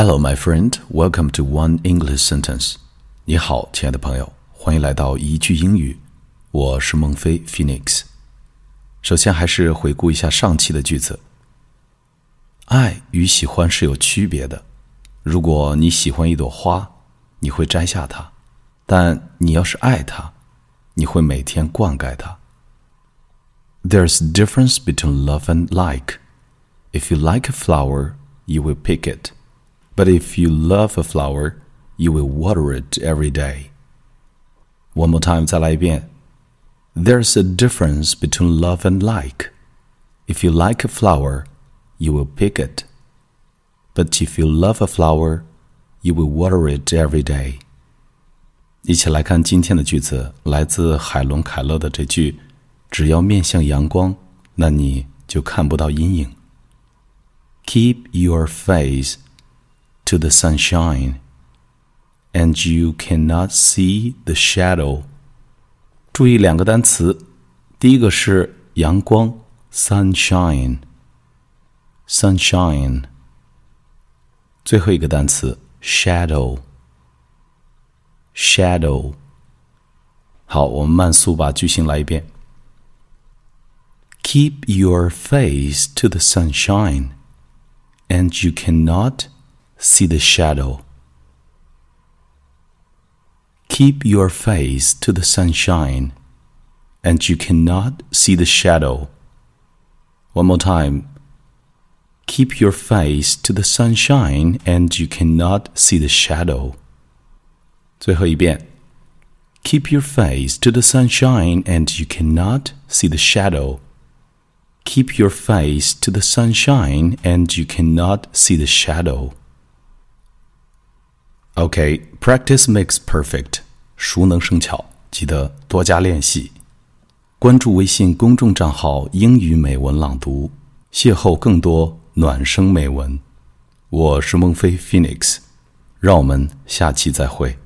Hello, my friend. Welcome to One English Sentence. 你好，亲爱的朋友，欢迎来到一句英语。我是孟非 Phoenix。首先，还是回顾一下上期的句子。爱与喜欢是有区别的。如果你喜欢一朵花，你会摘下它；但你要是爱它，你会每天灌溉它。There's difference between love and like. If you like a flower, you will pick it. But if you love a flower, you will water it every day. One more time, 再来一遍. There's a difference between love and like. If you like a flower, you will pick it. But if you love a flower, you will water it every day. 一起来看今天的句子，来自海伦·凯勒的这句：“只要面向阳光，那你就看不到阴影。” Keep your face to the sunshine, and you cannot see the shadow. 注意两个单词，第一个是阳光 （sunshine），sunshine。最后一个单词 shadow，shadow。好，我们慢速把句型来一遍。Keep your face to the sunshine, and you cannot see the shadow. Keep your face to the sunshine, and you cannot see the shadow. One more time. Keep your face to the sunshine, and you cannot see the shadow. 最后一遍. Keep your face to the sunshine, and you cannot see the shadow. Keep your face to the sunshine, and you cannot see the shadow. OK, practice makes perfect. 熟能生巧，记得多加练习。关注微信公众账号“英语美文朗读”，邂逅更多暖声美文。我是孟非 Phoenix，让我们下期再会。